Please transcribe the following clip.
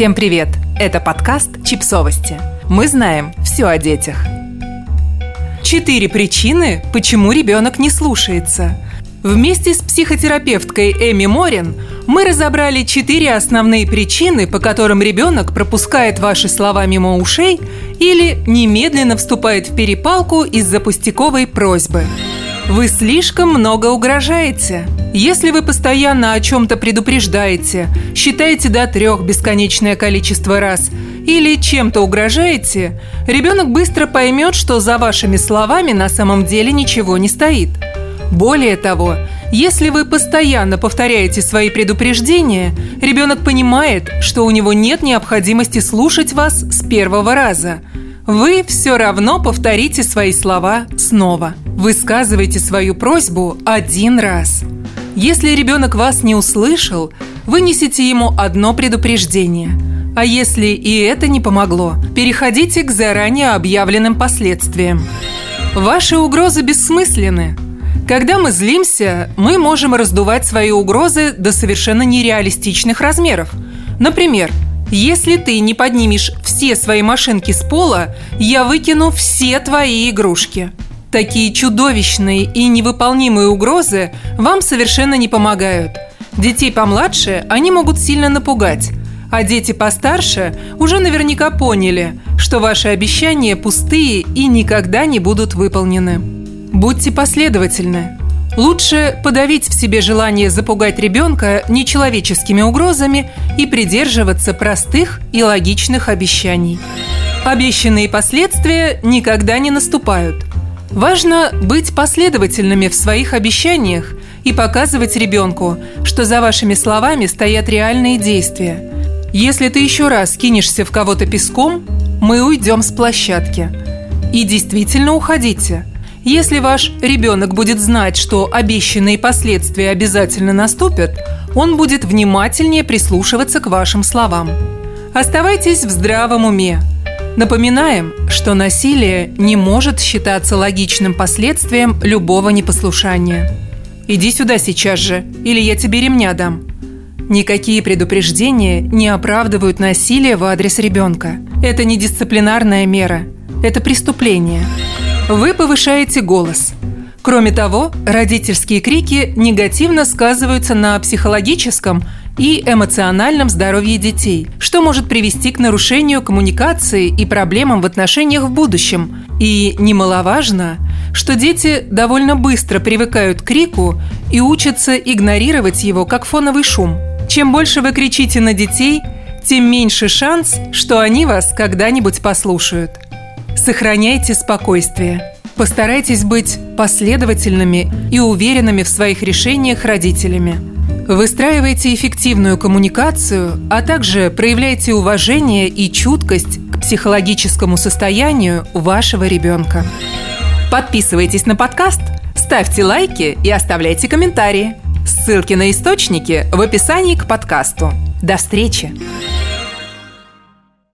Всем привет! Это подкаст «Чипсовости». Мы знаем все о детях. Четыре причины, почему ребенок не слушается. Вместе с психотерапевткой Эми Морин мы разобрали четыре основные причины, по которым ребенок пропускает ваши слова мимо ушей или немедленно вступает в перепалку из-за пустяковой просьбы. Вы слишком много угрожаете. Если вы постоянно о чем-то предупреждаете, считаете до трех бесконечное количество раз или чем-то угрожаете, ребенок быстро поймет, что за вашими словами на самом деле ничего не стоит. Более того, если вы постоянно повторяете свои предупреждения, ребенок понимает, что у него нет необходимости слушать вас с первого раза. Вы все равно повторите свои слова снова. Высказывайте свою просьбу один раз. Если ребенок вас не услышал, вынесите ему одно предупреждение. А если и это не помогло, переходите к заранее объявленным последствиям. Ваши угрозы бессмысленны. Когда мы злимся, мы можем раздувать свои угрозы до совершенно нереалистичных размеров. Например, если ты не поднимешь все свои машинки с пола, я выкину все твои игрушки. Такие чудовищные и невыполнимые угрозы вам совершенно не помогают. Детей помладше они могут сильно напугать, а дети постарше уже наверняка поняли, что ваши обещания пустые и никогда не будут выполнены. Будьте последовательны. Лучше подавить в себе желание запугать ребенка нечеловеческими угрозами и придерживаться простых и логичных обещаний. Обещанные последствия никогда не наступают – Важно быть последовательными в своих обещаниях и показывать ребенку, что за вашими словами стоят реальные действия. Если ты еще раз кинешься в кого-то песком, мы уйдем с площадки. И действительно уходите. Если ваш ребенок будет знать, что обещанные последствия обязательно наступят, он будет внимательнее прислушиваться к вашим словам. Оставайтесь в здравом уме – Напоминаем, что насилие не может считаться логичным последствием любого непослушания. Иди сюда сейчас же, или я тебе ремня дам. Никакие предупреждения не оправдывают насилие в адрес ребенка. Это не дисциплинарная мера, это преступление. Вы повышаете голос. Кроме того, родительские крики негативно сказываются на психологическом и эмоциональном здоровье детей, что может привести к нарушению коммуникации и проблемам в отношениях в будущем. И немаловажно, что дети довольно быстро привыкают к крику и учатся игнорировать его как фоновый шум. Чем больше вы кричите на детей, тем меньше шанс, что они вас когда-нибудь послушают. Сохраняйте спокойствие. Постарайтесь быть последовательными и уверенными в своих решениях родителями – Выстраивайте эффективную коммуникацию, а также проявляйте уважение и чуткость к психологическому состоянию вашего ребенка. Подписывайтесь на подкаст, ставьте лайки и оставляйте комментарии. Ссылки на источники в описании к подкасту. До встречи!